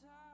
sorry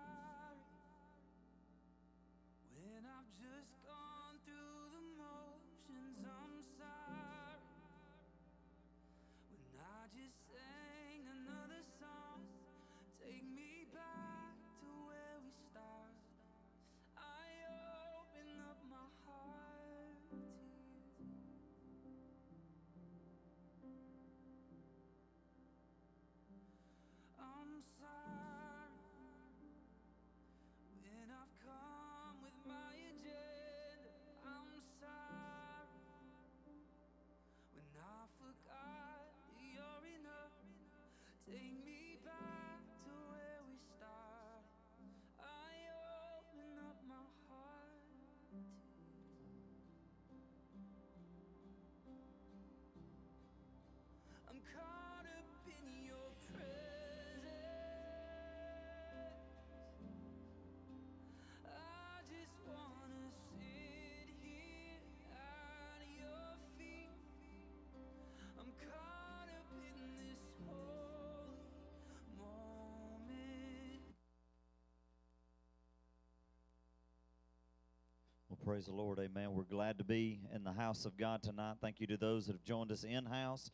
praise the Lord. Amen. We're glad to be in the house of God tonight. Thank you to those that have joined us in house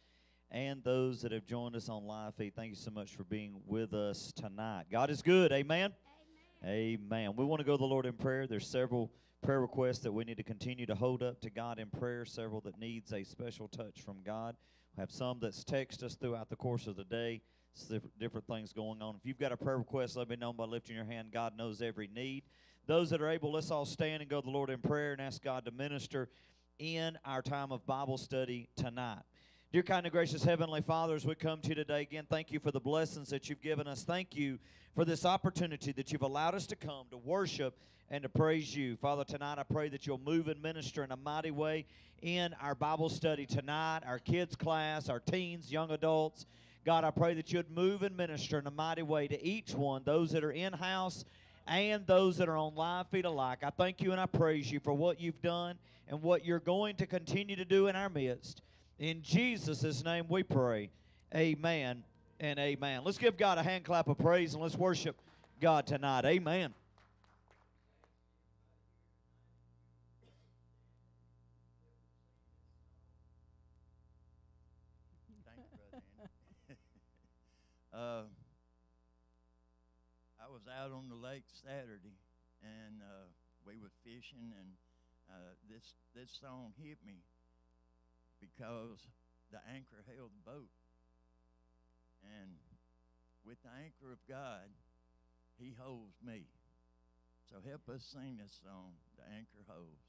and those that have joined us on live feed. Thank you so much for being with us tonight. God is good. Amen. Amen. We want to go to the Lord in prayer. There's several prayer requests that we need to continue to hold up to God in prayer, several that needs a special touch from God. We have some that's text us throughout the course of the day. Different things going on. If you've got a prayer request, let me know by lifting your hand. God knows every need. Those that are able, let's all stand and go to the Lord in prayer and ask God to minister in our time of Bible study tonight. Dear kind and gracious Heavenly Father, as we come to you today, again, thank you for the blessings that you've given us. Thank you for this opportunity that you've allowed us to come to worship and to praise you. Father, tonight I pray that you'll move and minister in a mighty way in our Bible study tonight, our kids' class, our teens, young adults. God, I pray that you'd move and minister in a mighty way to each one, those that are in house and those that are on live feed alike. I thank you and I praise you for what you've done and what you're going to continue to do in our midst. In Jesus' name we pray. Amen and amen. Let's give God a hand clap of praise and let's worship God tonight. Amen. Thank you, Brother uh, out on the lake Saturday, and uh, we were fishing, and uh, this this song hit me because the anchor held the boat, and with the anchor of God, He holds me. So help us sing this song, "The Anchor Holds."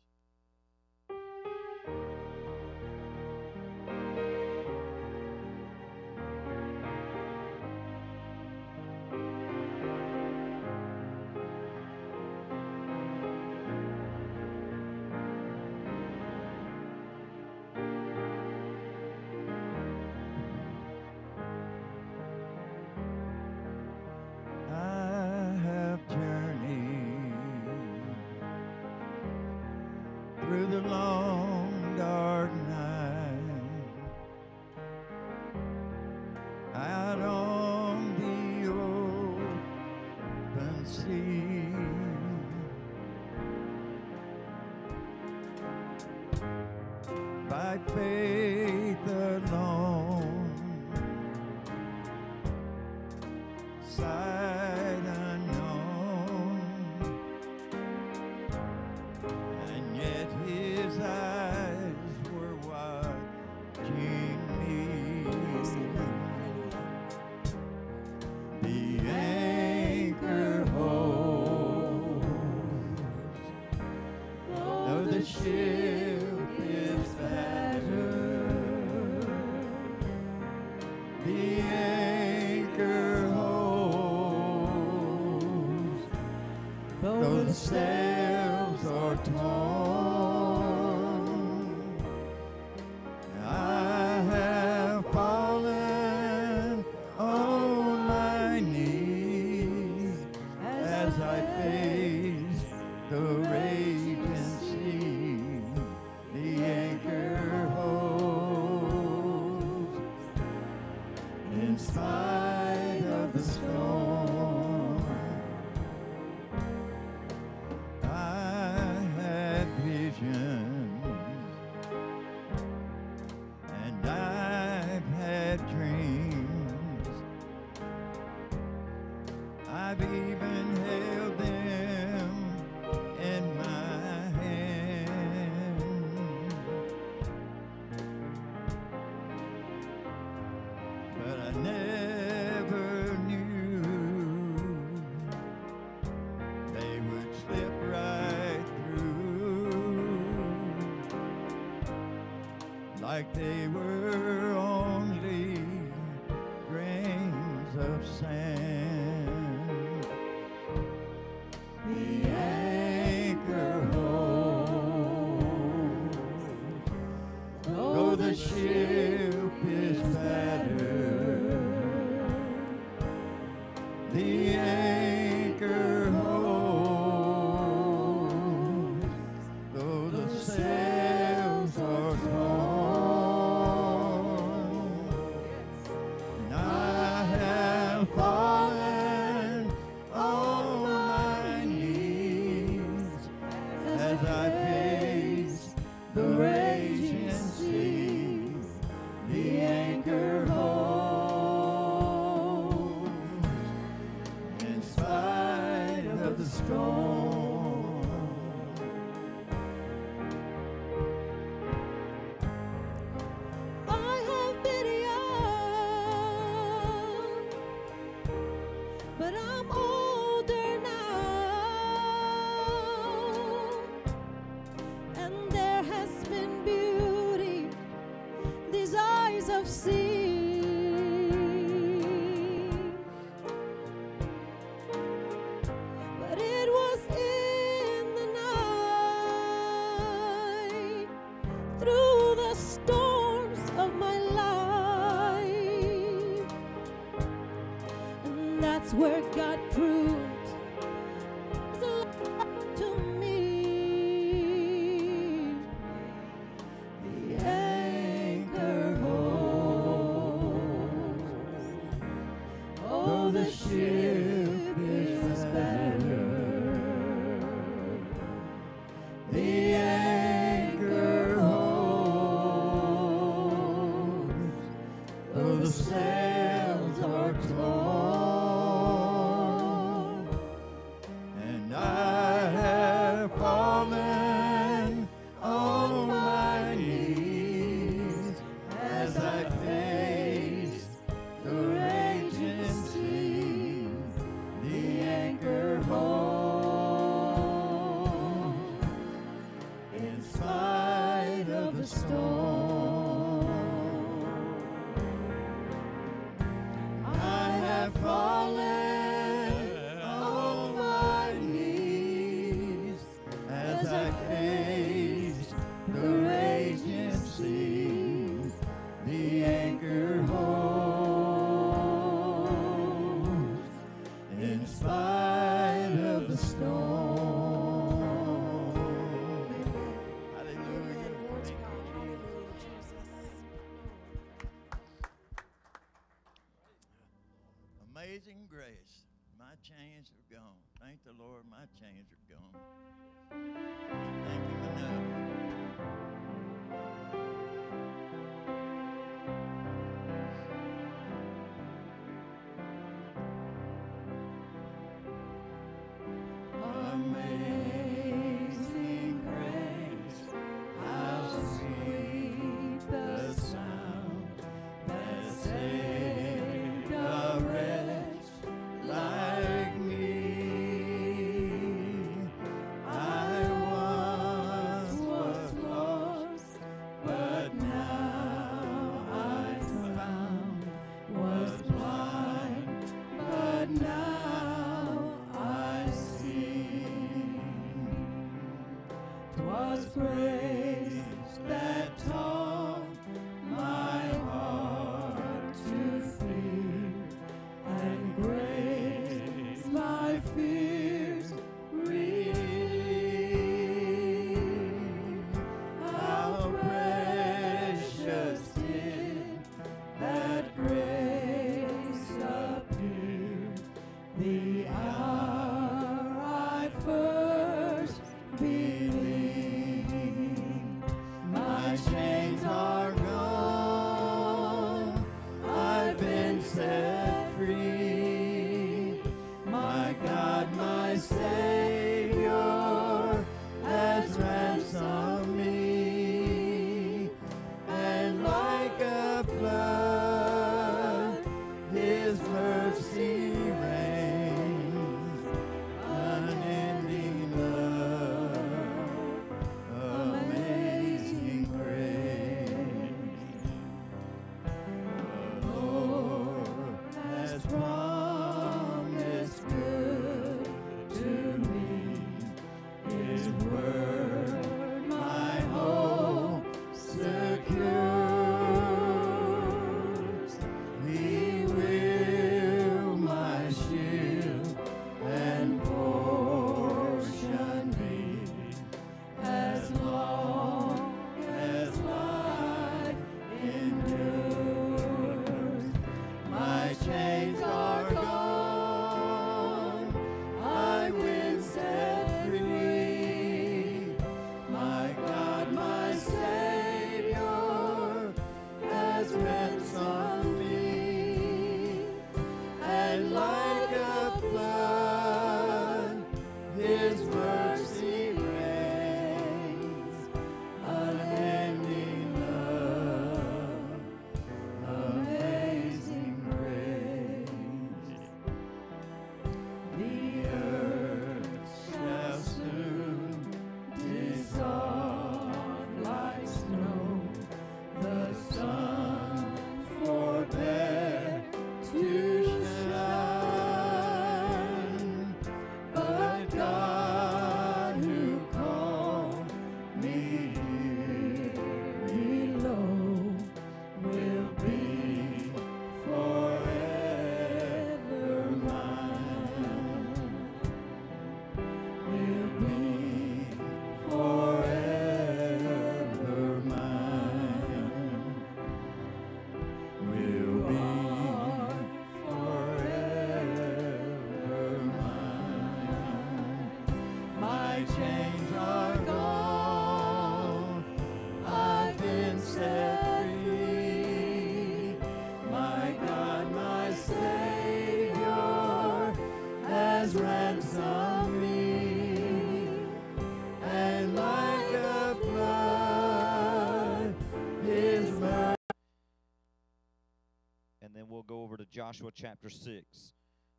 Joshua chapter 6.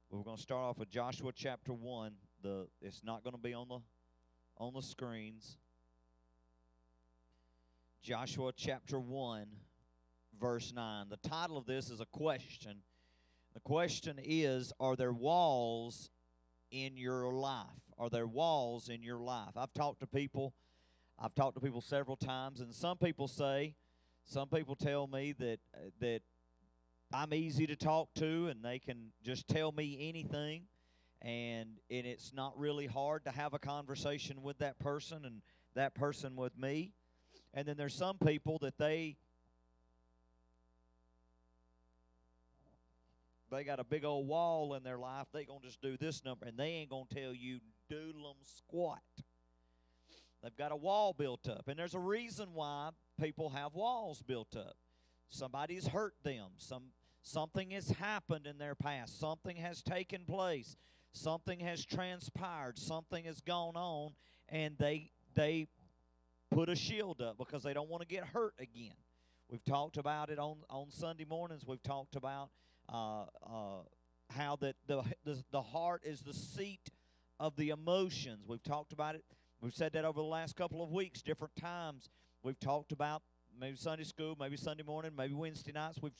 We're going to start off with Joshua chapter 1. The it's not going to be on the on the screens. Joshua chapter 1 verse 9. The title of this is a question. The question is Are there walls in your life? Are there walls in your life? I've talked to people, I've talked to people several times, and some people say, some people tell me that I'm easy to talk to, and they can just tell me anything, and and it's not really hard to have a conversation with that person and that person with me. And then there's some people that they they got a big old wall in their life. They gonna just do this number, and they ain't gonna tell you doodle 'em squat. They've got a wall built up, and there's a reason why people have walls built up. Somebody's hurt them. Some something has happened in their past. Something has taken place. Something has transpired. Something has gone on, and they they put a shield up because they don't want to get hurt again. We've talked about it on on Sunday mornings. We've talked about uh, uh, how that the, the the heart is the seat of the emotions. We've talked about it. We've said that over the last couple of weeks, different times. We've talked about maybe Sunday school, maybe Sunday morning, maybe Wednesday nights. We've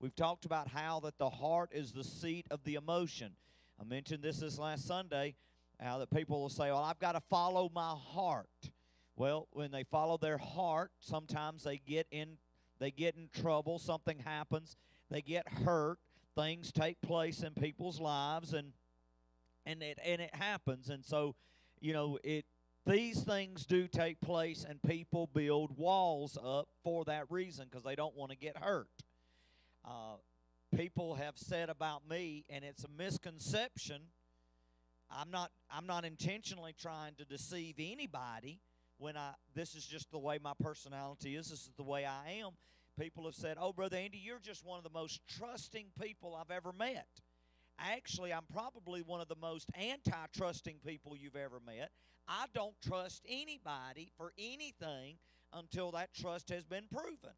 we've talked about how that the heart is the seat of the emotion. I mentioned this this last Sunday. How that people will say, "Well, I've got to follow my heart." Well, when they follow their heart, sometimes they get in they get in trouble. Something happens. They get hurt. Things take place in people's lives, and and it and it happens. And so, you know, it these things do take place, and people build walls up for that reason because they don't want to get hurt. Uh, people have said about me, and it's a misconception. I'm not I'm not intentionally trying to deceive anybody when I this is just the way my personality is. This is the way I am. People have said, "Oh, brother Andy, you're just one of the most trusting people I've ever met." Actually, I'm probably one of the most anti-trusting people you've ever met. I don't trust anybody for anything until that trust has been proven.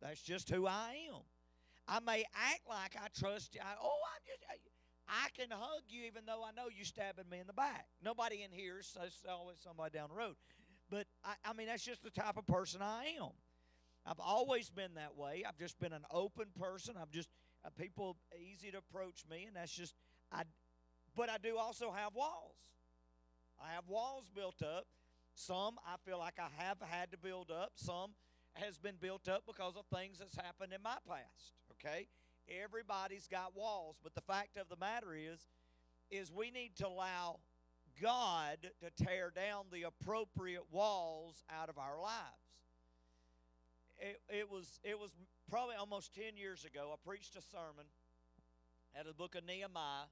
That's just who I am. I may act like I trust you. I, oh, I'm just. I, I can hug you even though I know you're stabbing me in the back. Nobody in here says always somebody down the road. But I, I mean, that's just the type of person I am. I've always been that way. I've just been an open person. I'm just uh, people easy to approach me, and that's just I. But I do also have walls. I have walls built up. Some I feel like I have had to build up. Some has been built up because of things that's happened in my past. Okay, everybody's got walls, but the fact of the matter is, is we need to allow God to tear down the appropriate walls out of our lives. It, it was it was probably almost ten years ago. I preached a sermon out of the book of Nehemiah,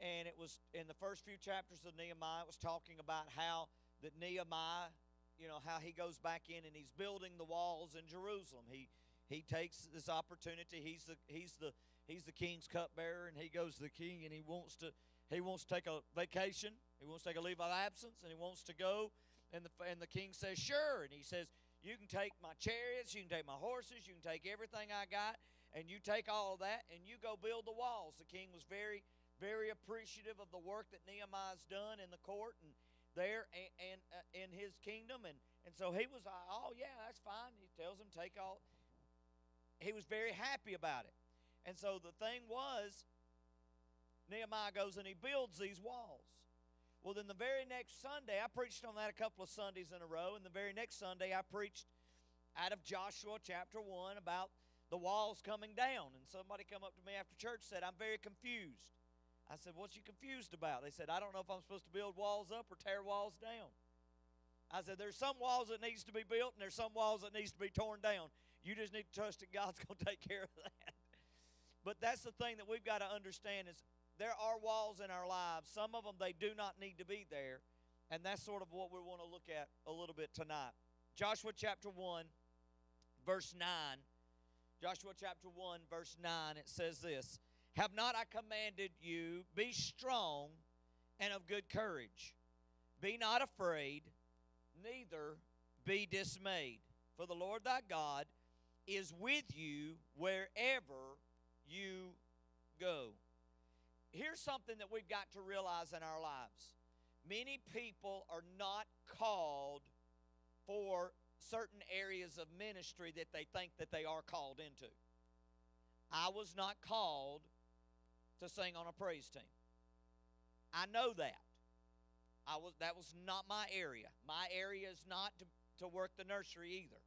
and it was in the first few chapters of Nehemiah. It was talking about how that Nehemiah, you know, how he goes back in and he's building the walls in Jerusalem. He he takes this opportunity. He's the he's the he's the king's cupbearer, and he goes to the king, and he wants to he wants to take a vacation. He wants to take a leave of absence, and he wants to go. And the and the king says, "Sure." And he says, "You can take my chariots, you can take my horses, you can take everything I got, and you take all of that, and you go build the walls." The king was very very appreciative of the work that Nehemiah's done in the court and there and, and uh, in his kingdom, and and so he was like, "Oh yeah, that's fine." He tells him take all. He was very happy about it, and so the thing was, Nehemiah goes and he builds these walls. Well, then the very next Sunday, I preached on that a couple of Sundays in a row, and the very next Sunday I preached out of Joshua chapter one about the walls coming down, and somebody come up to me after church said, "I'm very confused." I said, What you confused about? They said, I don't know if I'm supposed to build walls up or tear walls down. I said, There's some walls that needs to be built and there's some walls that needs to be torn down. You just need to trust that God's going to take care of that. But that's the thing that we've got to understand is there are walls in our lives. Some of them they do not need to be there. And that's sort of what we want to look at a little bit tonight. Joshua chapter 1, verse 9. Joshua chapter 1, verse 9, it says this have not I commanded you, be strong and of good courage? Be not afraid, neither be dismayed. For the Lord thy God is with you wherever you go. Here's something that we've got to realize in our lives many people are not called for certain areas of ministry that they think that they are called into. I was not called to sing on a praise team. I know that. I was that was not my area. My area is not to, to work the nursery either.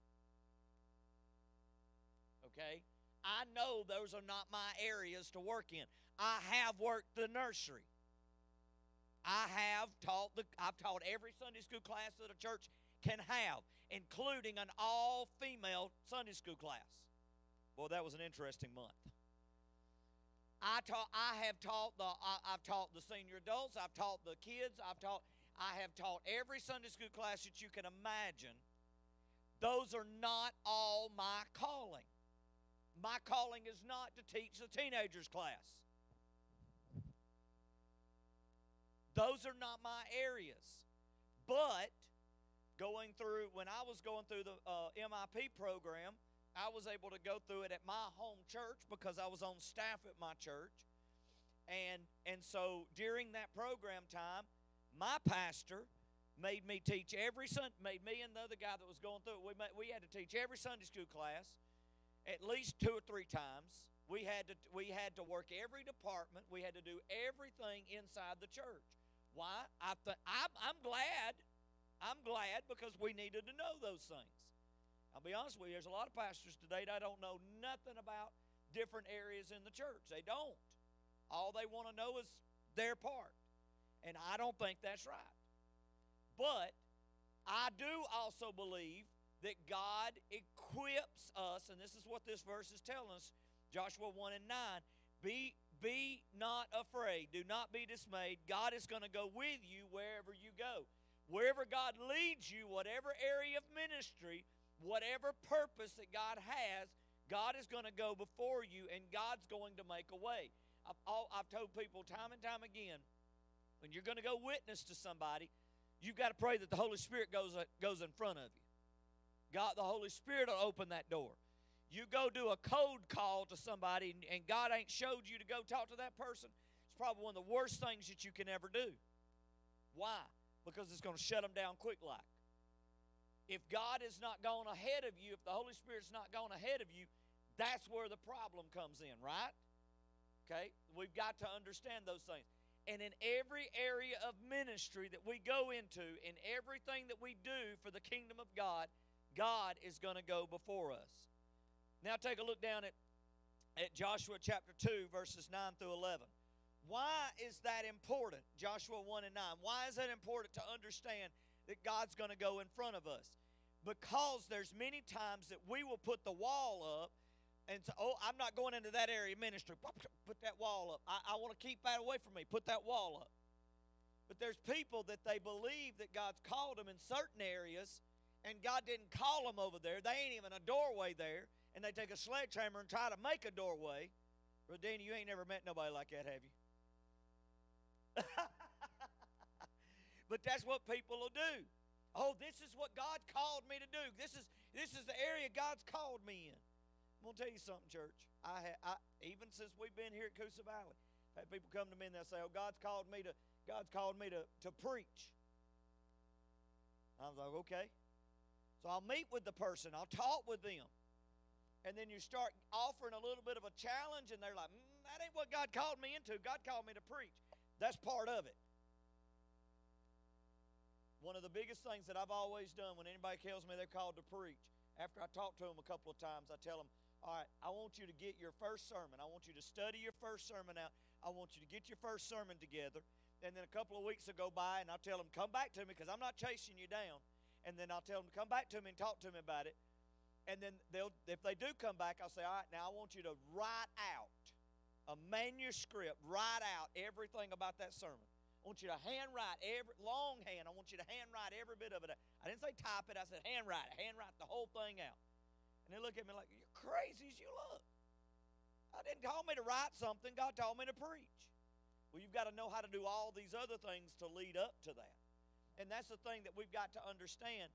Okay? I know those are not my areas to work in. I have worked the nursery. I have taught the I've taught every Sunday school class that a church can have, including an all-female Sunday school class. Boy, that was an interesting month. I taught I have taught the I, I've taught the senior adults, I've taught the kids, I've taught I have taught every Sunday school class that you can imagine. Those are not all my calling. My calling is not to teach the teenagers class. Those are not my areas. But going through, when I was going through the uh, MIP program, I was able to go through it at my home church because I was on staff at my church. And, and so during that program time, my pastor made me teach every Sunday, made me and the other guy that was going through it, we, made, we had to teach every Sunday school class at least two or three times. We had to we had to work every department. We had to do everything inside the church. Why? I th- I'm, I'm glad. I'm glad because we needed to know those things. I'll be honest with you. There's a lot of pastors today that don't know nothing about different areas in the church. They don't. All they want to know is their part, and I don't think that's right. But I do also believe that God equips us, and this is what this verse is telling us Joshua 1 and 9. Be, be not afraid. Do not be dismayed. God is going to go with you wherever you go. Wherever God leads you, whatever area of ministry, whatever purpose that God has, God is going to go before you and God's going to make a way. I've, I've told people time and time again when you're going to go witness to somebody, you've got to pray that the Holy Spirit goes, uh, goes in front of you. God, the Holy Spirit will open that door. You go do a code call to somebody and, and God ain't showed you to go talk to that person, it's probably one of the worst things that you can ever do. Why? Because it's going to shut them down quick like. If God is not gone ahead of you, if the Holy Spirit's not gone ahead of you, that's where the problem comes in, right? Okay? We've got to understand those things. And in every area of ministry that we go into, in everything that we do for the kingdom of God, God is going to go before us. Now take a look down at, at Joshua chapter 2, verses 9 through 11. Why is that important? Joshua 1 and 9. Why is that important to understand that God's going to go in front of us? Because there's many times that we will put the wall up and say, oh, I'm not going into that area of ministry. Put that wall up. I, I want to keep that away from me. Put that wall up. But there's people that they believe that God's called them in certain areas, and God didn't call them over there. They ain't even a doorway there and they take a sledgehammer and try to make a doorway. Danny, you ain't never met nobody like that, have you? but that's what people will do. Oh, this is what God called me to do. This is this is the area God's called me in. I'm gonna tell you something, church. I, ha- I even since we've been here at Coosa Valley, I've had people come to me and they'll say, "Oh, God's called me to God's called me to to preach." I was like, "Okay." So I'll meet with the person. I'll talk with them and then you start offering a little bit of a challenge, and they're like, mm, that ain't what God called me into. God called me to preach. That's part of it. One of the biggest things that I've always done when anybody tells me they're called to preach, after I talk to them a couple of times, I tell them, all right, I want you to get your first sermon. I want you to study your first sermon out. I want you to get your first sermon together. And then a couple of weeks will go by, and I'll tell them, come back to me because I'm not chasing you down. And then I'll tell them, to come back to me and talk to me about it. And then they'll if they do come back i'll say all right now i want you to write out a manuscript write out everything about that sermon. I want you to handwrite every longhand i want you to handwrite every bit of it. I didn't say type it i said handwrite it handwrite the whole thing out. And they look at me like you're crazy as you look. I didn't call me to write something god told me to preach. Well you've got to know how to do all these other things to lead up to that and that's the thing that we've got to understand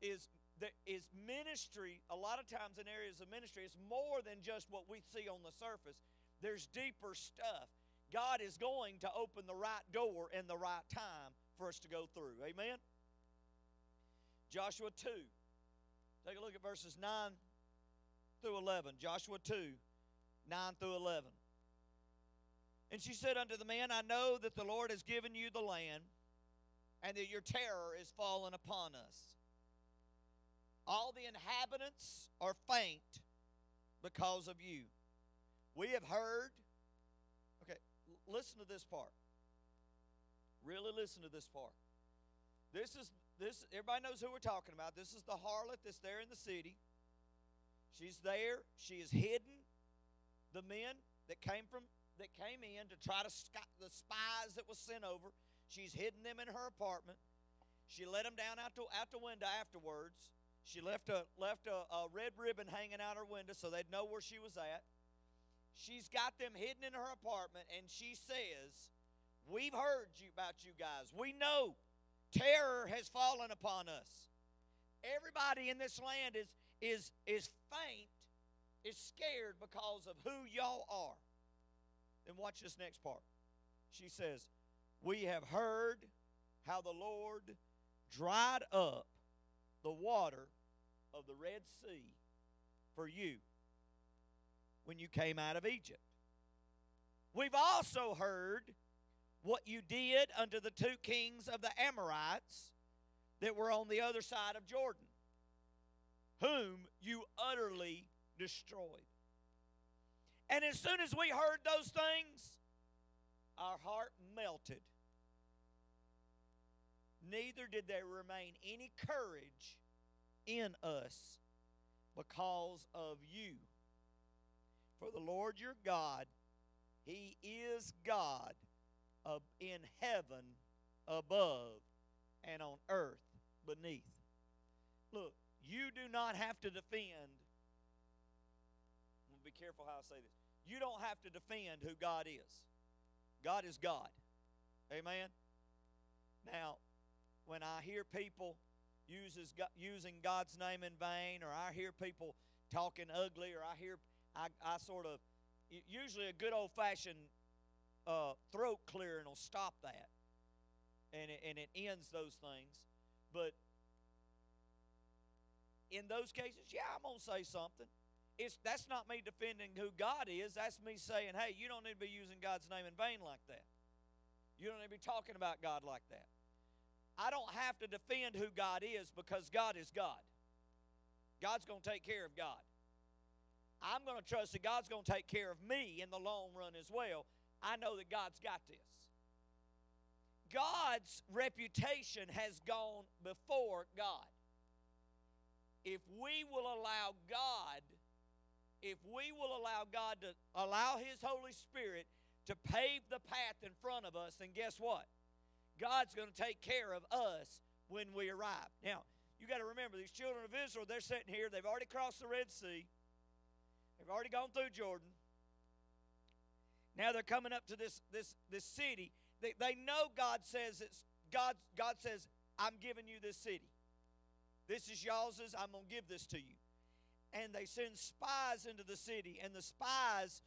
is there is ministry, a lot of times in areas of ministry, it's more than just what we see on the surface. There's deeper stuff. God is going to open the right door in the right time for us to go through. Amen? Joshua 2. Take a look at verses 9 through 11. Joshua 2, 9 through 11. And she said unto the man, I know that the Lord has given you the land, and that your terror is fallen upon us. All the inhabitants are faint because of you. We have heard. Okay, listen to this part. Really listen to this part. This is this everybody knows who we're talking about. This is the harlot that's there in the city. She's there. She is hidden the men that came from that came in to try to the spies that was sent over. She's hidden them in her apartment. She let them down out the out the window afterwards. She left a left a, a red ribbon hanging out her window so they'd know where she was at. She's got them hidden in her apartment, and she says, "We've heard you about you guys. We know terror has fallen upon us. Everybody in this land is is is faint, is scared because of who y'all are." Then watch this next part. She says, "We have heard how the Lord dried up the water of the Red Sea for you when you came out of Egypt. We've also heard what you did unto the two kings of the Amorites that were on the other side of Jordan, whom you utterly destroyed. And as soon as we heard those things, our heart melted. Neither did there remain any courage in us because of you. For the Lord your God, He is God in heaven above and on earth beneath. Look, you do not have to defend. Be careful how I say this. You don't have to defend who God is. God is God. Amen. Now, when I hear people uses using God's name in vain, or I hear people talking ugly, or I hear I, I sort of usually a good old fashioned uh, throat clearing will stop that, and it, and it ends those things. But in those cases, yeah, I'm gonna say something. It's that's not me defending who God is. That's me saying, hey, you don't need to be using God's name in vain like that. You don't need to be talking about God like that. I don't have to defend who God is because God is God. God's going to take care of God. I'm going to trust that God's going to take care of me in the long run as well. I know that God's got this. God's reputation has gone before God. If we will allow God, if we will allow God to allow His Holy Spirit to pave the path in front of us, then guess what? God's going to take care of us when we arrive. Now, you got to remember, these children of Israel, they're sitting here. They've already crossed the Red Sea, they've already gone through Jordan. Now they're coming up to this, this, this city. They, they know God says it's God, God says, I'm giving you this city. This is y'all's, I'm going to give this to you. And they send spies into the city, and the spies,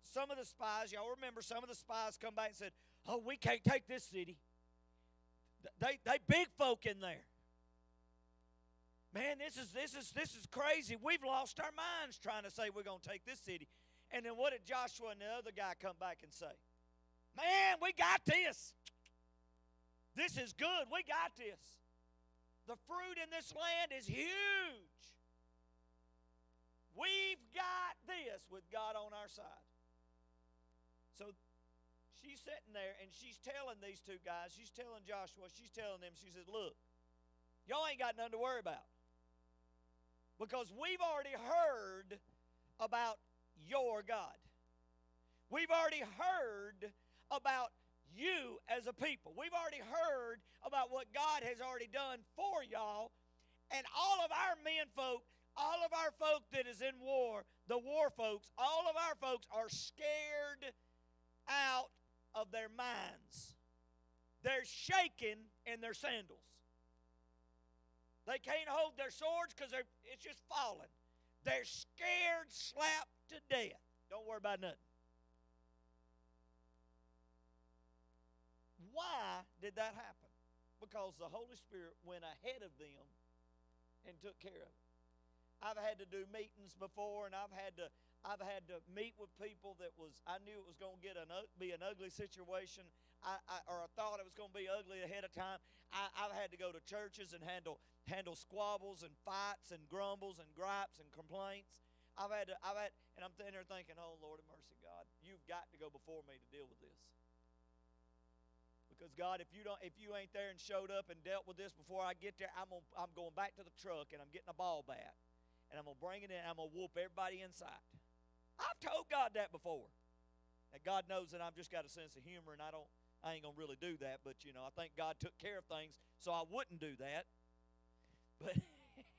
some of the spies, y'all remember, some of the spies come back and said, Oh, we can't take this city. They they big folk in there. Man, this is this is this is crazy. We've lost our minds trying to say we're going to take this city. And then what did Joshua and the other guy come back and say? Man, we got this. This is good. We got this. The fruit in this land is huge. We've got this with God on our side. So she's sitting there and she's telling these two guys, she's telling Joshua, she's telling them, she says, Look, y'all ain't got nothing to worry about. Because we've already heard about your God. We've already heard about you as a people. We've already heard about what God has already done for y'all. And all of our men folk, all of our folk that is in war, the war folks, all of our folks are scared out of their minds. They're shaking in their sandals. They can't hold their swords because it's just falling. They're scared, slapped to death. Don't worry about nothing. Why did that happen? Because the Holy Spirit went ahead of them and took care of it. I've had to do meetings before, and I've had to I've had to meet with people that was I knew it was going to get an be an ugly situation, I, I, or I thought it was going to be ugly ahead of time. I, I've had to go to churches and handle handle squabbles and fights and grumbles and gripes and complaints. I've had to, I've had, and I'm sitting there thinking, oh Lord of mercy, God, you've got to go before me to deal with this. Because God, if you don't, if you ain't there and showed up and dealt with this before I get there, I'm gonna, I'm going back to the truck and I'm getting a ball bat and I'm gonna bring it in. I'm gonna whoop everybody inside. I've told God that before. And God knows that I've just got a sense of humor and I don't, I ain't gonna really do that. But you know, I think God took care of things so I wouldn't do that. But,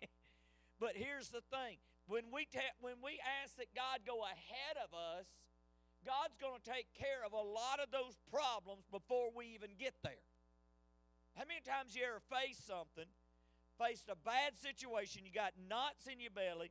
but here's the thing: when we ta- when we ask that God go ahead of us God's to take care of a lot of those problems before we even get there. How many times you ever faced something, faced a bad situation, you got knots in your belly,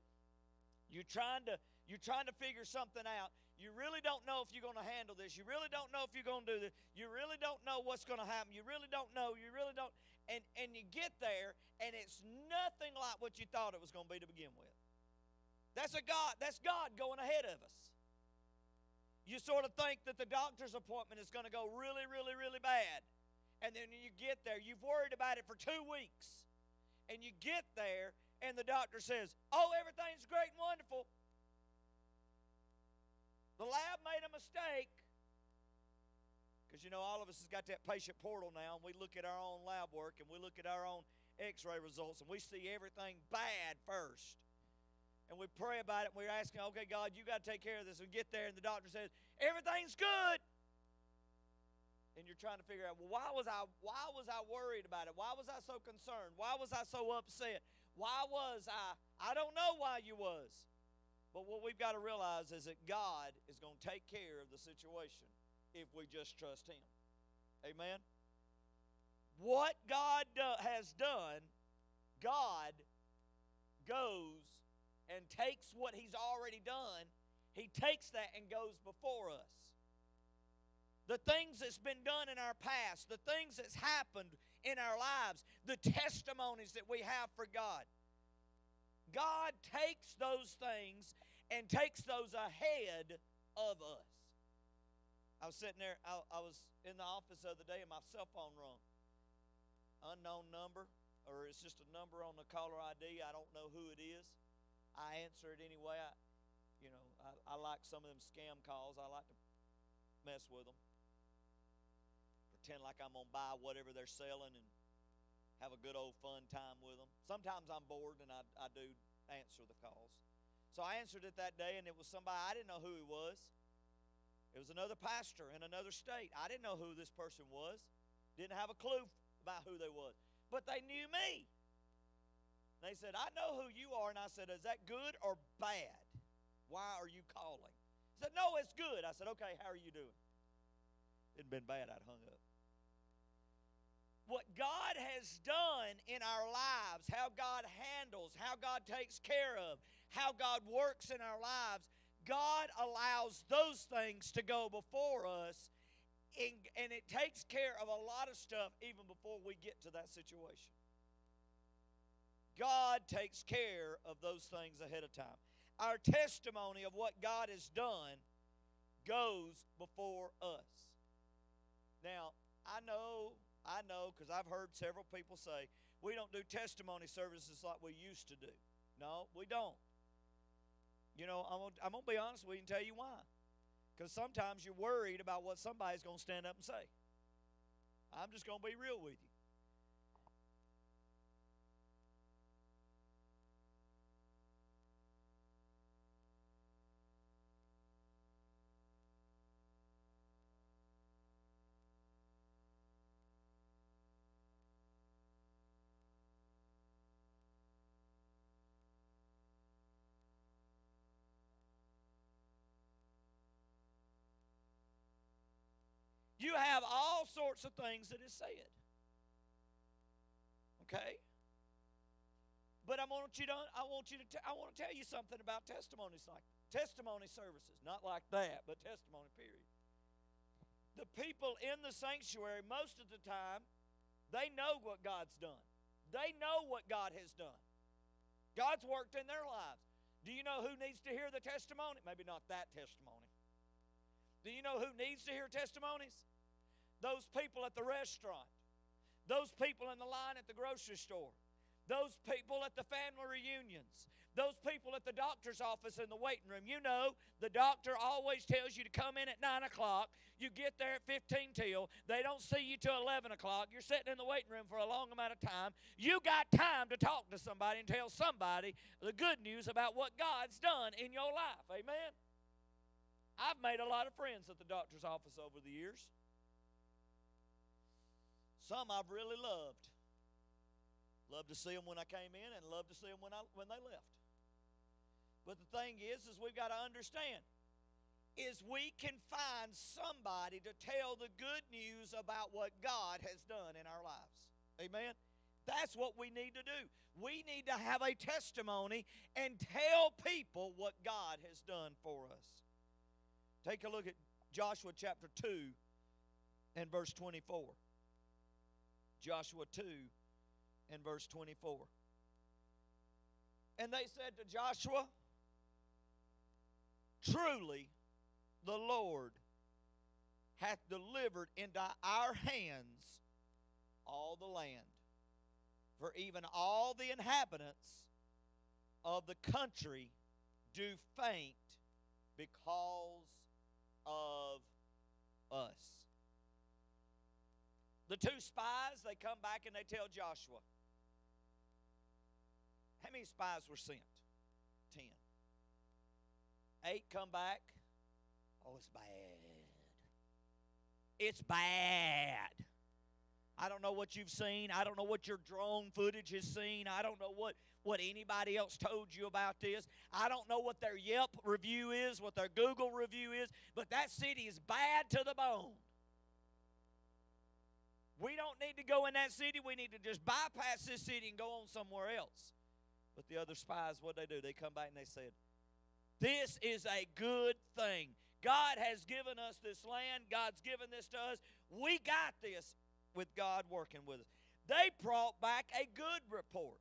you're trying to you're trying to figure something out. You really don't know if you're going to handle this. You really don't know if you're going to do this. You really don't know what's going to happen. You really don't know. You really don't and and you get there and it's nothing like what you thought it was going to be to begin with. That's a God, that's God going ahead of us. You sort of think that the doctor's appointment is going to go really, really, really bad. And then you get there, you've worried about it for two weeks. And you get there, and the doctor says, Oh, everything's great and wonderful. The lab made a mistake. Because, you know, all of us has got that patient portal now, and we look at our own lab work and we look at our own x ray results, and we see everything bad first and we pray about it. And we're asking, okay, God, you got to take care of this. We get there, and the doctor says, everything's good. And you're trying to figure out, well, why was I why was I worried about it? Why was I so concerned? Why was I so upset? Why was I I don't know why you was. But what we've got to realize is that God is going to take care of the situation if we just trust Him. Amen. What God do, has done, God goes and takes what he's already done, he takes that and goes before us. The things that's been done in our past, the things that's happened in our lives, the testimonies that we have for God. God takes those things and takes those ahead of us. I was sitting there, I, I was in the office the other day and my cell phone rung. Unknown number, or it's just a number on the caller ID. I don't know who it is. I answer it anyway. I, you know, I, I like some of them scam calls. I like to mess with them. Pretend like I'm going to buy whatever they're selling and have a good old fun time with them. Sometimes I'm bored and I, I do answer the calls. So I answered it that day, and it was somebody I didn't know who he was. It was another pastor in another state. I didn't know who this person was. Didn't have a clue about who they was. But they knew me. They said, I know who you are. And I said, Is that good or bad? Why are you calling? He said, No, it's good. I said, Okay, how are you doing? It'd been bad, I'd hung up. What God has done in our lives, how God handles, how God takes care of, how God works in our lives, God allows those things to go before us, and it takes care of a lot of stuff even before we get to that situation. God takes care of those things ahead of time. Our testimony of what God has done goes before us. Now, I know, I know, because I've heard several people say, we don't do testimony services like we used to do. No, we don't. You know, I'm gonna, I'm gonna be honest with you and tell you why. Because sometimes you're worried about what somebody's gonna stand up and say. I'm just gonna be real with you. You have all sorts of things that is said. Okay? But I want you to I want you to t- I want to tell you something about testimonies like testimony services, not like that, but testimony period. The people in the sanctuary most of the time, they know what God's done. They know what God has done. God's worked in their lives. Do you know who needs to hear the testimony? Maybe not that testimony. Do you know who needs to hear testimonies? Those people at the restaurant, those people in the line at the grocery store, those people at the family reunions, those people at the doctor's office in the waiting room. You know, the doctor always tells you to come in at 9 o'clock. You get there at 15 till. They don't see you till 11 o'clock. You're sitting in the waiting room for a long amount of time. You got time to talk to somebody and tell somebody the good news about what God's done in your life. Amen? I've made a lot of friends at the doctor's office over the years. Some I've really loved. Loved to see them when I came in and loved to see them when, I, when they left. But the thing is, is we've got to understand, is we can find somebody to tell the good news about what God has done in our lives. Amen? That's what we need to do. We need to have a testimony and tell people what God has done for us. Take a look at Joshua chapter 2 and verse 24. Joshua 2 and verse 24. And they said to Joshua, Truly the Lord hath delivered into our hands all the land. For even all the inhabitants of the country do faint because of us. The two spies, they come back and they tell Joshua. How many spies were sent? Ten. Eight come back. Oh, it's bad. It's bad. I don't know what you've seen. I don't know what your drone footage has seen. I don't know what, what anybody else told you about this. I don't know what their Yelp review is, what their Google review is, but that city is bad to the bone. We don't need to go in that city. We need to just bypass this city and go on somewhere else. But the other spies, what they do? They come back and they said, This is a good thing. God has given us this land. God's given this to us. We got this with God working with us. They brought back a good report.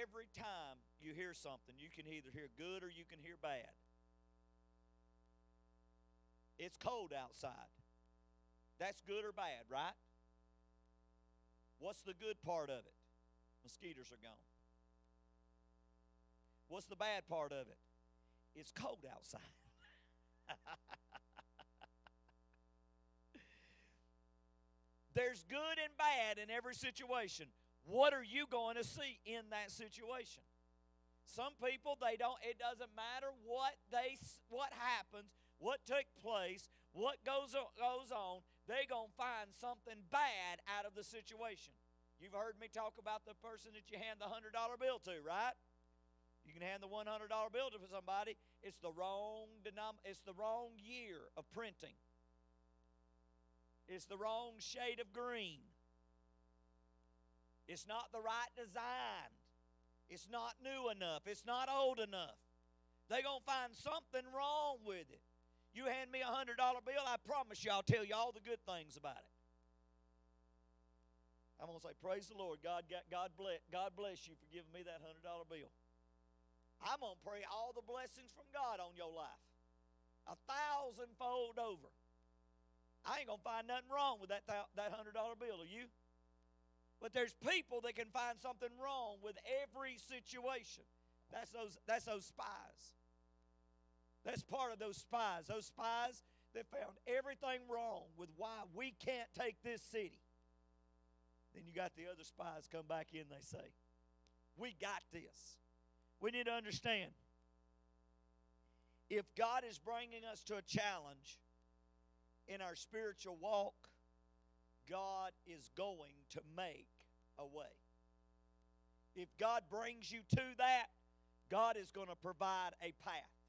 Every time you hear something, you can either hear good or you can hear bad. It's cold outside. That's good or bad, right? What's the good part of it? Mosquitoes are gone. What's the bad part of it? It's cold outside. There's good and bad in every situation. What are you going to see in that situation? Some people they don't it doesn't matter what they what happens, what took place, what goes goes on, they're going to find something bad out of the situation. You've heard me talk about the person that you hand the $100 bill to, right? You can hand the $100 bill to somebody, it's the wrong denom- it's the wrong year of printing. It's the wrong shade of green. It's not the right design. It's not new enough. It's not old enough. They're going to find something wrong with it. You hand me a $100 bill, I promise you I'll tell you all the good things about it. I'm to say, Praise the Lord. God, God, bless, God bless you for giving me that $100 bill. I'm to pray all the blessings from God on your life, a thousandfold over. I ain't to find nothing wrong with that, that $100 bill, are you? But there's people that can find something wrong with every situation. That's those, that's those spies. That's part of those spies. Those spies that found everything wrong with why we can't take this city. Then you got the other spies come back in, they say, We got this. We need to understand if God is bringing us to a challenge, in our spiritual walk, God is going to make a way. If God brings you to that, God is going to provide a path.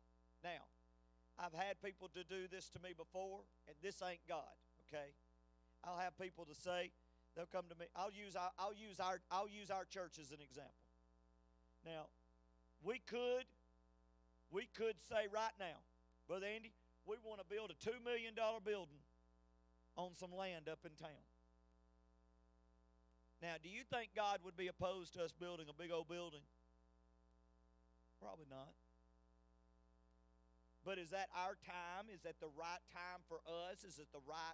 Now, I've had people to do this to me before, and this ain't God, okay? I'll have people to say, They'll come to me. I'll use our, I'll use our I'll use our church as an example. Now, we could we could say right now, Brother Andy, we want to build a two million dollar building on some land up in town. Now, do you think God would be opposed to us building a big old building? Probably not. But is that our time? Is that the right time for us? Is it the right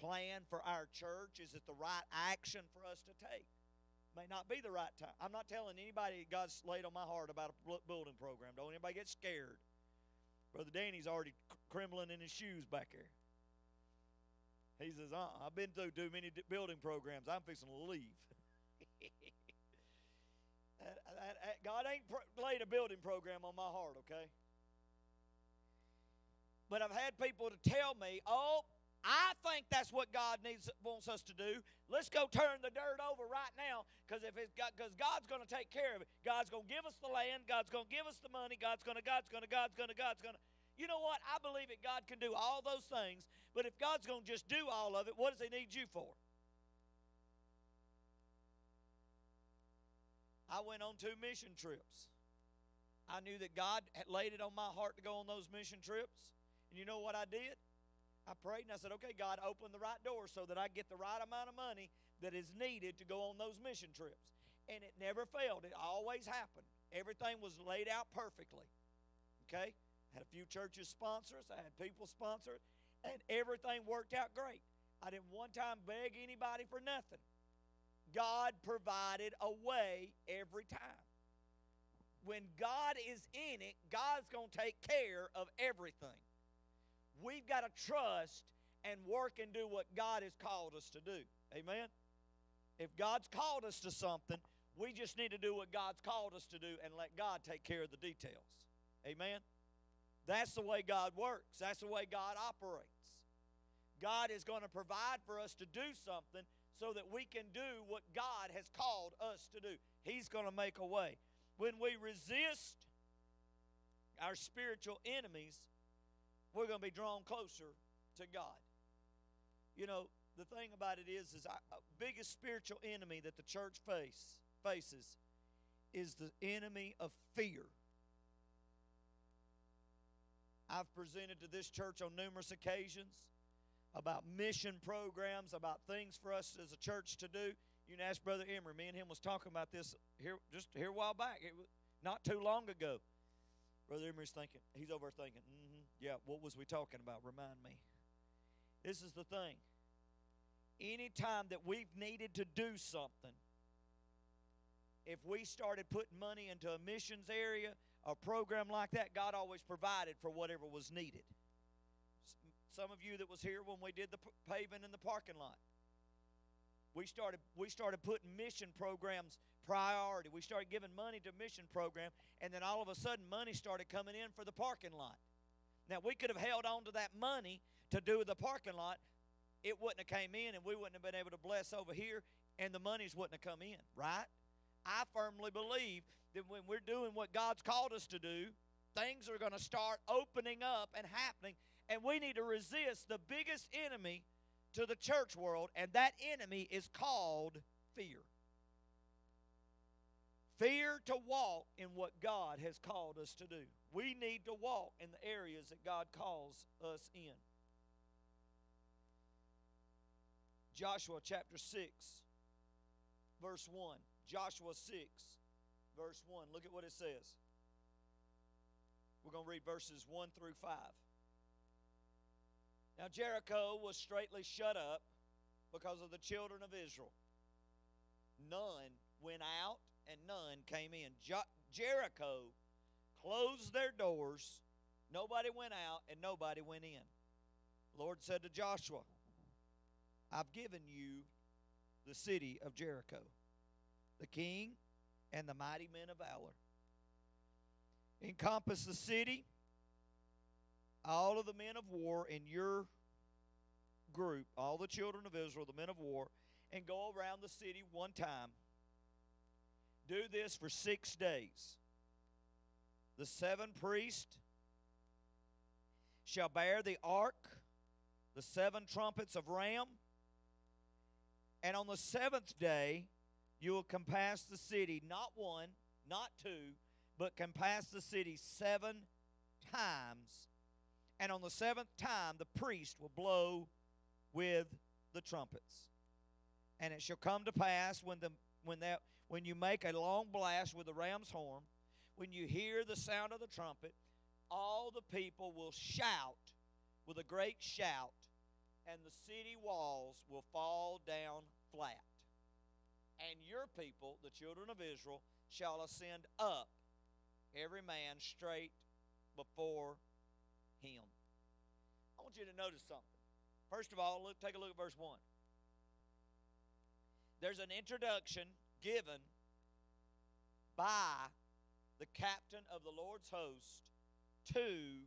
plan for our church? Is it the right action for us to take? May not be the right time. I'm not telling anybody God's laid on my heart about a building program. Don't anybody get scared. Brother Danny's already crumbling in his shoes back here. He says, uh I've been through too many building programs. I'm fixing to leave. God ain't laid a building program on my heart, okay? But I've had people to tell me, oh, I think that's what God needs wants us to do. Let's go turn the dirt over right now, because if it's got because God's going to take care of it. God's going to give us the land. God's going to give us the money. God's going to. God's going to. God's going to. God's going to. You know what? I believe that God can do all those things. But if God's going to just do all of it, what does He need you for? I went on two mission trips. I knew that God had laid it on my heart to go on those mission trips. And you know what I did? I prayed and I said, okay, God, open the right door so that I get the right amount of money that is needed to go on those mission trips. And it never failed. It always happened. Everything was laid out perfectly. Okay? Had a few churches sponsor us, I had people sponsor and everything worked out great. I didn't one time beg anybody for nothing. God provided a way every time. When God is in it, God's going to take care of everything. We've got to trust and work and do what God has called us to do. Amen? If God's called us to something, we just need to do what God's called us to do and let God take care of the details. Amen? That's the way God works, that's the way God operates. God is going to provide for us to do something so that we can do what God has called us to do. He's going to make a way. When we resist our spiritual enemies, we're going to be drawn closer to God. You know, the thing about it is, is our uh, biggest spiritual enemy that the church face faces is the enemy of fear. I've presented to this church on numerous occasions about mission programs, about things for us as a church to do. You can ask Brother Emery. Me and him was talking about this here just here a while back. It was not too long ago. Brother Emery's thinking, he's over thinking, mm-hmm, yeah, what was we talking about? Remind me. This is the thing. Anytime that we've needed to do something, if we started putting money into a missions area, a program like that, God always provided for whatever was needed. Some of you that was here when we did the paving in the parking lot, we started we started putting mission programs priority. We started giving money to mission program, and then all of a sudden money started coming in for the parking lot. Now we could have held on to that money to do the parking lot. It wouldn't have came in, and we wouldn't have been able to bless over here, and the monies wouldn't have come in. Right? I firmly believe that when we're doing what God's called us to do, things are going to start opening up and happening, and we need to resist the biggest enemy to the church world, and that enemy is called fear. Fear to walk in what God has called us to do. We need to walk in the areas that God calls us in. Joshua chapter 6, verse 1. Joshua 6, verse 1. Look at what it says. We're going to read verses 1 through 5. Now, Jericho was straightly shut up because of the children of Israel. None went out and none came in. Jericho closed their doors. Nobody went out and nobody went in. The Lord said to Joshua, I've given you the city of Jericho, the king and the mighty men of valor. Encompass the city, all of the men of war in your group, all the children of Israel, the men of war, and go around the city one time. Do this for six days. The seven priests shall bear the ark, the seven trumpets of Ram, And on the seventh day, you will compass the city, not one, not two, but compass the city seven times. And on the seventh time, the priest will blow with the trumpets. And it shall come to pass when the when that when you make a long blast with the ram's horn, when you hear the sound of the trumpet, all the people will shout with a great shout, and the city walls will fall down flat. And your people, the children of Israel, shall ascend up, every man straight before him. I want you to notice something. First of all, look, take a look at verse 1. There's an introduction given by the captain of the Lord's host to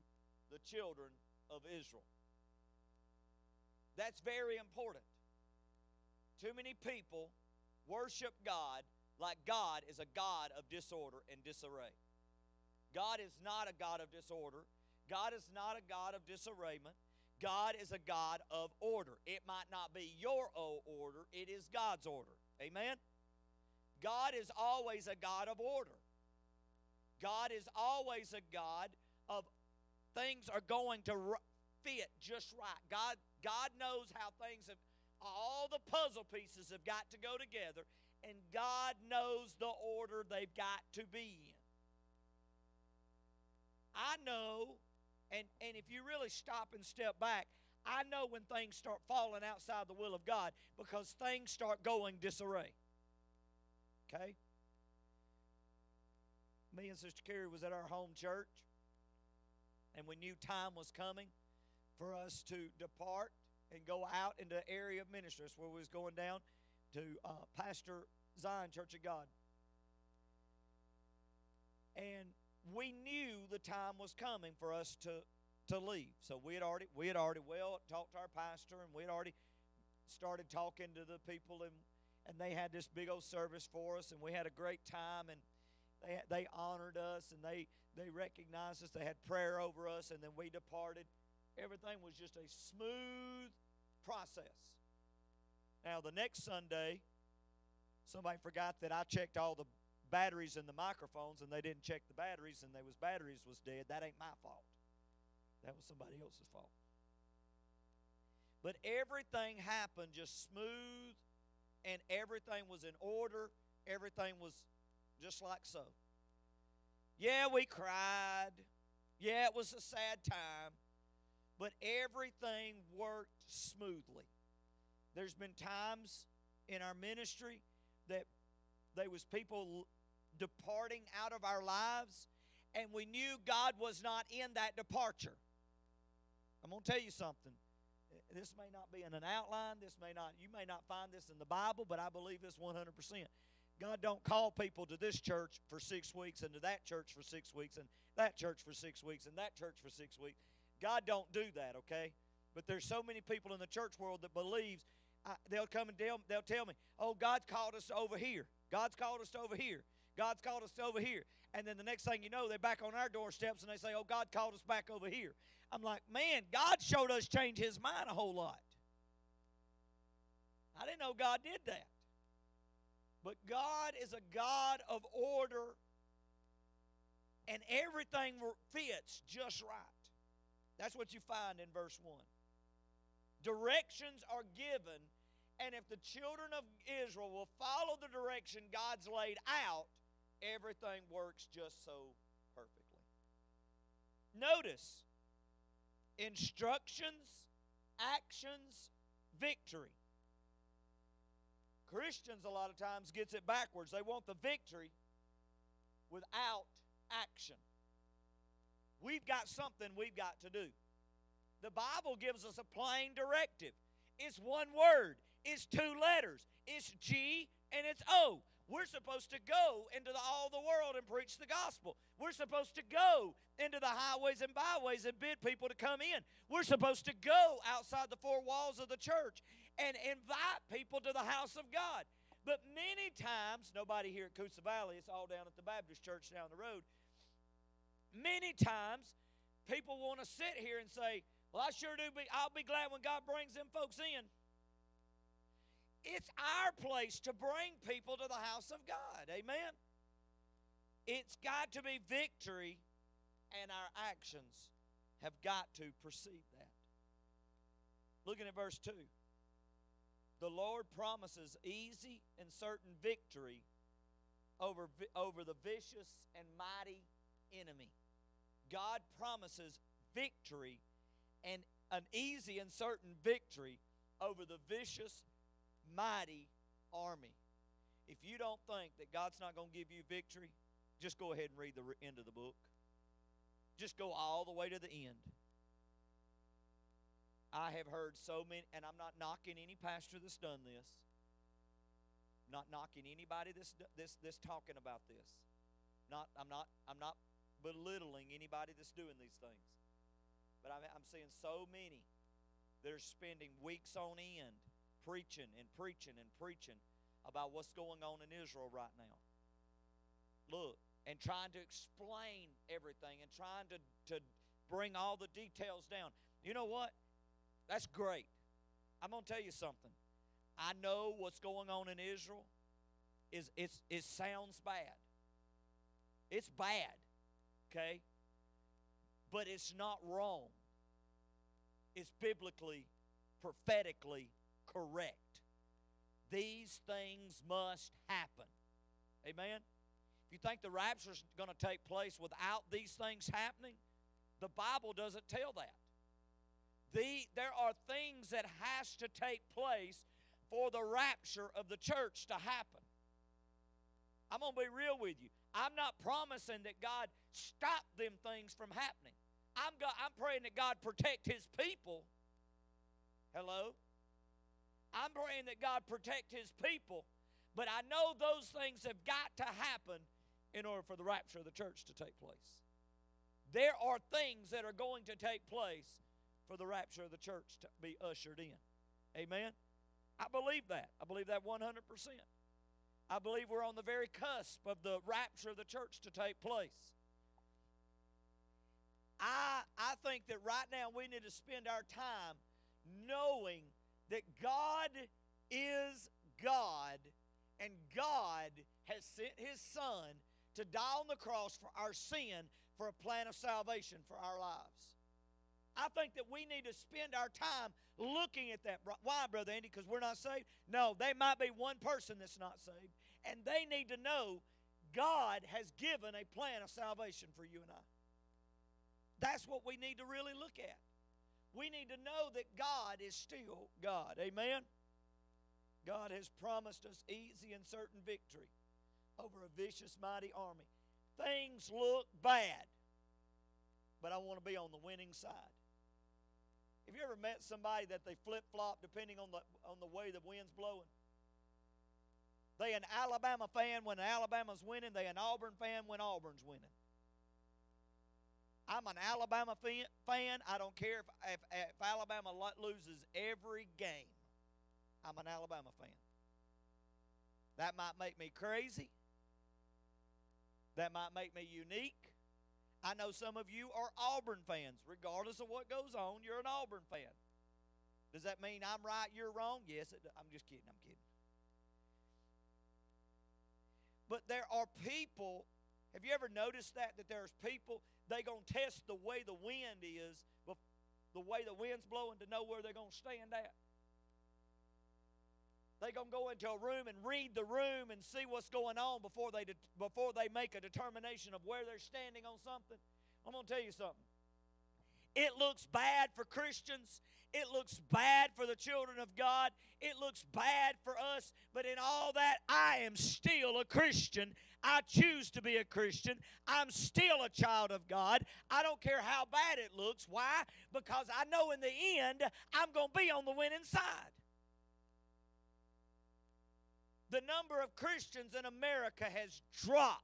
the children of Israel. That's very important. Too many people worship God like God is a God of disorder and disarray. God is not a God of disorder. God is not a God of disarrayment. God is a God of order. It might not be your order, it is God's order. Amen? God is always a God of order. God is always a God of things are going to fit just right. God, God knows how things have, all the puzzle pieces have got to go together, and God knows the order they've got to be in. I know, and, and if you really stop and step back, I know when things start falling outside the will of God because things start going disarray. Okay? Me and Sister Carrie was at our home church, and we knew time was coming for us to depart and go out into the area of ministry. That's where we was going down to uh, Pastor Zion Church of God. And we knew the time was coming for us to to leave. So we had already we had already well talked to our pastor and we had already started talking to the people and and they had this big old service for us and we had a great time and they they honored us and they they recognized us. They had prayer over us and then we departed. Everything was just a smooth process. Now the next Sunday, somebody forgot that I checked all the batteries in the microphones and they didn't check the batteries and there was batteries was dead. That ain't my fault. That was somebody else's fault. But everything happened just smooth and everything was in order. Everything was just like so. Yeah, we cried. Yeah, it was a sad time. But everything worked smoothly. There's been times in our ministry that there was people departing out of our lives and we knew God was not in that departure. I'm going to tell you something. Uh, this may not be in an outline. This may not, you may not find this in the Bible, but I believe this 100%. God don't call people to this church for six weeks and to that church for six weeks and that church for six weeks and that church for six weeks. God don't do that, okay? But there's so many people in the church world that believes I, they'll come and tell, they'll tell me, "Oh, God's called us over here. God's called us over here. God's called us over here." And then the next thing you know, they're back on our doorsteps and they say, "Oh, God called us back over here." I'm like, man, God showed us change his mind a whole lot. I didn't know God did that. But God is a God of order, and everything fits just right. That's what you find in verse 1. Directions are given, and if the children of Israel will follow the direction God's laid out, everything works just so perfectly. Notice, instructions, actions, victory. Christians a lot of times gets it backwards. They want the victory without action. We've got something we've got to do. The Bible gives us a plain directive. It's one word. It's two letters. It's G and it's O. We're supposed to go into the, all the world and preach the gospel. We're supposed to go into the highways and byways and bid people to come in. We're supposed to go outside the four walls of the church and invite people to the house of God. But many times, nobody here at Coosa Valley, it's all down at the Baptist church down the road. Many times, people want to sit here and say, Well, I sure do be, I'll be glad when God brings them folks in. It's our place to bring people to the house of God. Amen. It's got to be victory, and our actions have got to precede that. Looking at verse 2. The Lord promises easy and certain victory over, over the vicious and mighty enemy. God promises victory and an easy and certain victory over the vicious, mighty army. If you don't think that God's not going to give you victory, just go ahead and read the end of the book. Just go all the way to the end. I have heard so many, and I'm not knocking any pastor that's done this. Not knocking anybody that's this this talking about this. Not I'm not I'm not belittling anybody that's doing these things. But I'm, I'm seeing so many that are spending weeks on end preaching and preaching and preaching about what's going on in Israel right now. Look, and trying to explain everything and trying to, to bring all the details down. You know what? That's great. I'm going to tell you something. I know what's going on in Israel is it's it sounds bad. It's bad. Okay? But it's not wrong. It's biblically, prophetically correct. These things must happen. Amen. If you think the rapture is going to take place without these things happening, the Bible doesn't tell that. The, there are things that has to take place for the rapture of the church to happen. I'm going to be real with you. I'm not promising that God stop them things from happening. I'm, I'm praying that God protect his people. Hello? I'm praying that God protect his people. But I know those things have got to happen in order for the rapture of the church to take place. There are things that are going to take place for the rapture of the church to be ushered in. Amen? I believe that. I believe that 100%. I believe we're on the very cusp of the rapture of the church to take place. I, I think that right now we need to spend our time knowing that God is God and God has sent His Son to die on the cross for our sin for a plan of salvation for our lives. I think that we need to spend our time looking at that. Why, Brother Andy? Because we're not saved? No, they might be one person that's not saved, and they need to know God has given a plan of salvation for you and I. That's what we need to really look at. We need to know that God is still God. Amen? God has promised us easy and certain victory over a vicious, mighty army. Things look bad, but I want to be on the winning side. Have you ever met somebody that they flip flop depending on the on the way the wind's blowing? They an Alabama fan when Alabama's winning. They an Auburn fan when Auburn's winning. I'm an Alabama fan. I don't care if, if, if Alabama loses every game. I'm an Alabama fan. That might make me crazy. That might make me unique. I know some of you are Auburn fans. Regardless of what goes on, you're an Auburn fan. Does that mean I'm right, you're wrong? Yes, it, I'm just kidding. I'm kidding. But there are people, have you ever noticed that? That there's people, they going to test the way the wind is, the way the wind's blowing to know where they're going to stand at. They're going to go into a room and read the room and see what's going on before they, de- before they make a determination of where they're standing on something. I'm going to tell you something. It looks bad for Christians. It looks bad for the children of God. It looks bad for us. But in all that, I am still a Christian. I choose to be a Christian. I'm still a child of God. I don't care how bad it looks. Why? Because I know in the end, I'm going to be on the winning side. The number of Christians in America has dropped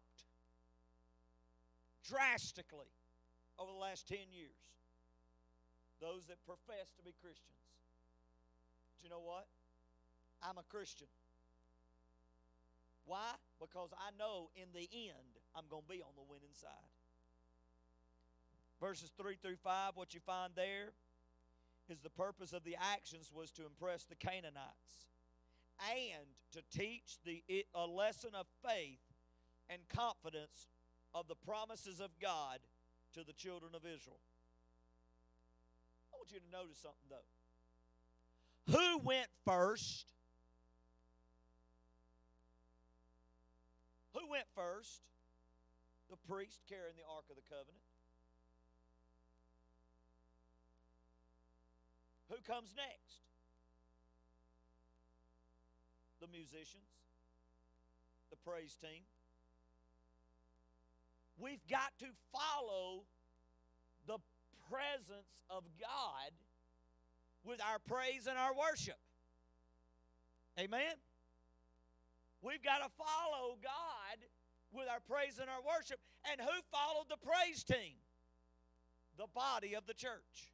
drastically over the last 10 years those that profess to be Christians. But you know what? I'm a Christian. Why? Because I know in the end I'm going to be on the winning side. Verses 3 through 5, what you find there is the purpose of the actions was to impress the Canaanites. And to teach the a lesson of faith and confidence of the promises of God to the children of Israel. I want you to notice something though. Who went first? Who went first? The priest carrying the Ark of the Covenant. Who comes next? The musicians, the praise team. We've got to follow the presence of God with our praise and our worship. Amen? We've got to follow God with our praise and our worship. And who followed the praise team? The body of the church.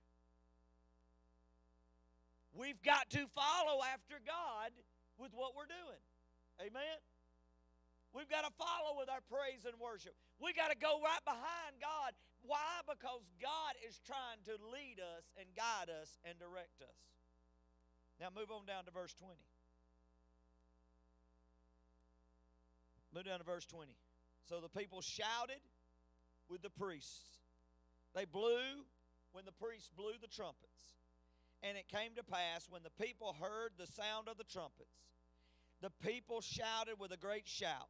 We've got to follow after God with what we're doing. Amen? We've got to follow with our praise and worship. We've got to go right behind God. Why? Because God is trying to lead us and guide us and direct us. Now move on down to verse 20. Move down to verse 20. So the people shouted with the priests. They blew when the priests blew the trumpets. And it came to pass when the people heard the sound of the trumpets, the people shouted with a great shout.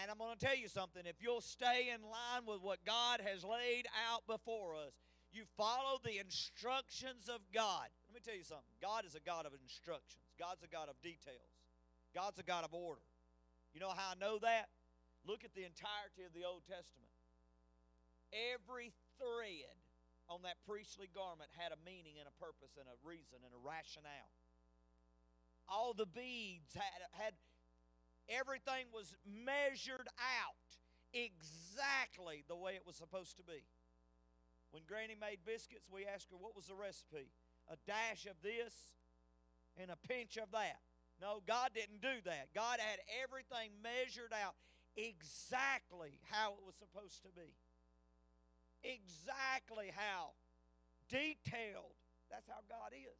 And I'm going to tell you something. If you'll stay in line with what God has laid out before us, you follow the instructions of God. Let me tell you something. God is a God of instructions, God's a God of details, God's a God of order. You know how I know that? Look at the entirety of the Old Testament. Every thread on that priestly garment had a meaning and a purpose and a reason and a rationale. All the beads had, had everything was measured out exactly the way it was supposed to be. When Granny made biscuits, we asked her what was the recipe? A dash of this and a pinch of that. No, God didn't do that. God had everything measured out exactly how it was supposed to be. Exactly how detailed. That's how God is.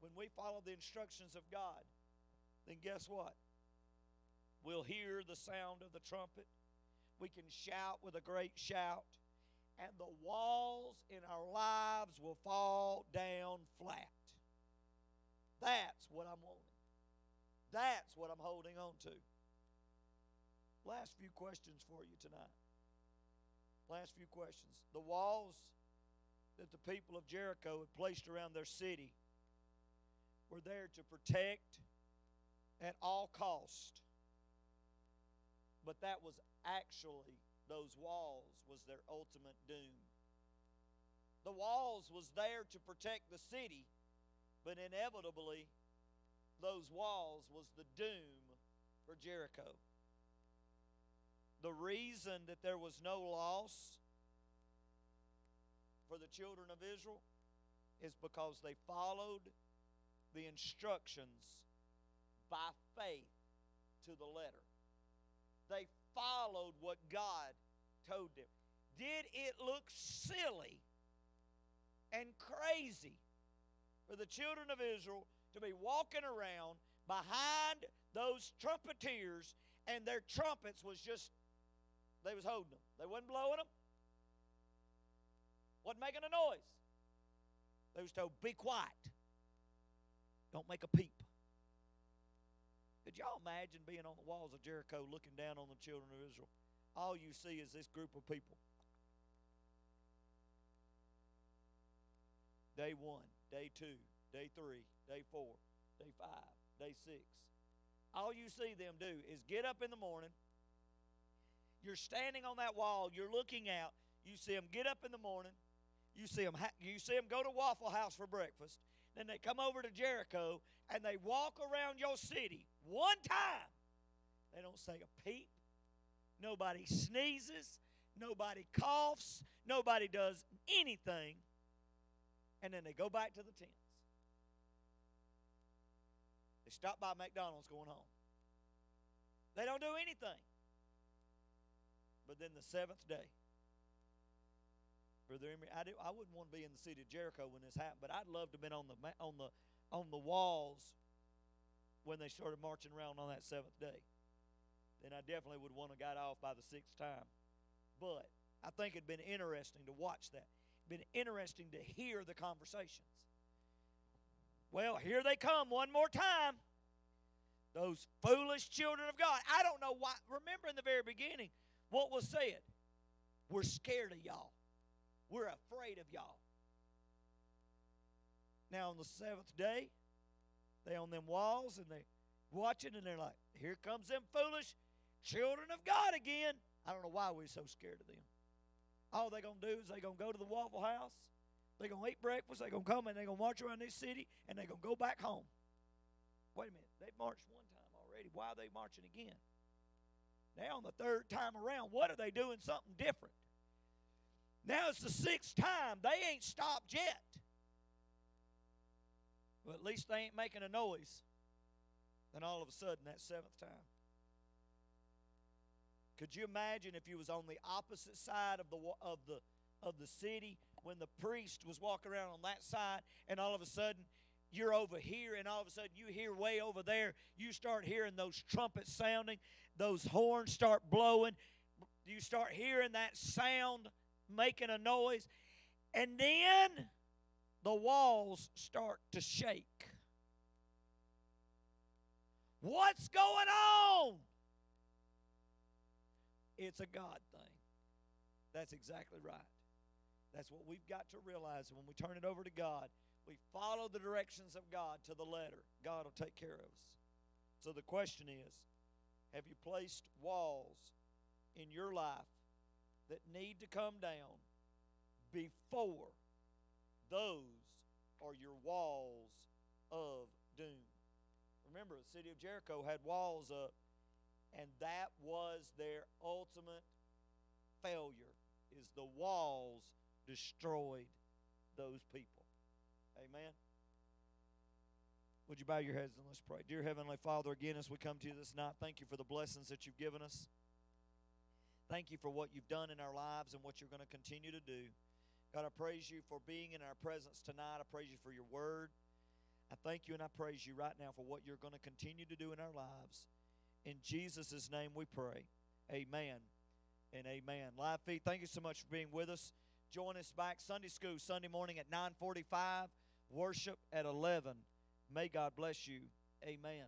When we follow the instructions of God, then guess what? We'll hear the sound of the trumpet. We can shout with a great shout. And the walls in our lives will fall down flat. That's what I'm wanting. That's what I'm holding on to. Last few questions for you tonight. Last few questions. The walls that the people of Jericho had placed around their city were there to protect at all cost. But that was actually those walls was their ultimate doom. The walls was there to protect the city, but inevitably those walls was the doom for Jericho. The reason that there was no loss for the children of Israel is because they followed the instructions by faith to the letter. They followed what God told them. Did it look silly and crazy for the children of Israel to be walking around behind those trumpeters and their trumpets was just they was holding them. They wasn't blowing them. Wasn't making a noise. They was told, be quiet. Don't make a peep. Could y'all imagine being on the walls of Jericho looking down on the children of Israel? All you see is this group of people. Day one, day two, day three, day four, day five, day six. All you see them do is get up in the morning. You're standing on that wall. You're looking out. You see them get up in the morning. You see them. You see them go to Waffle House for breakfast. Then they come over to Jericho and they walk around your city one time. They don't say a peep. Nobody sneezes. Nobody coughs. Nobody does anything. And then they go back to the tents. They stop by McDonald's going home. They don't do anything. But then the seventh day, Brother Emery, I, I wouldn't want to be in the city of Jericho when this happened, but I'd love to have been on the on the on the walls when they started marching around on that seventh day. Then I definitely would want to got off by the sixth time. But I think it'd been interesting to watch that. Been interesting to hear the conversations. Well, here they come one more time. Those foolish children of God. I don't know why. Remember in the very beginning what was said? We're scared of y'all. We're afraid of y'all. Now on the seventh day, they on them walls and they watching and they're like, here comes them foolish children of God again. I don't know why we're so scared of them. All they gonna do is they gonna go to the Waffle House, they gonna eat breakfast, they gonna come and they gonna march around this city and they gonna go back home. Wait a minute, they marched one time already. Why are they marching again? Now on the third time around, what are they doing something different? Now it's the sixth time. They ain't stopped yet. Well, at least they ain't making a noise. Then all of a sudden, that seventh time. Could you imagine if you was on the opposite side of the of the of the city when the priest was walking around on that side, and all of a sudden you're over here, and all of a sudden you hear way over there, you start hearing those trumpets sounding, those horns start blowing, you start hearing that sound making a noise, and then the walls start to shake. What's going on? It's a God thing. That's exactly right. That's what we've got to realize when we turn it over to God. We follow the directions of God to the letter. God will take care of us. So the question is have you placed walls in your life that need to come down before those are your walls of doom? Remember, the city of Jericho had walls up, and that was their ultimate failure is the walls destroyed those people. Amen. Would you bow your heads and let's pray? Dear Heavenly Father, again, as we come to you this night, thank you for the blessings that you've given us. Thank you for what you've done in our lives and what you're going to continue to do. God, I praise you for being in our presence tonight. I praise you for your word. I thank you and I praise you right now for what you're going to continue to do in our lives. In Jesus' name we pray. Amen and amen. Live feed, thank you so much for being with us. Join us back Sunday school Sunday morning at 9:45, worship at 11. May God bless you. Amen.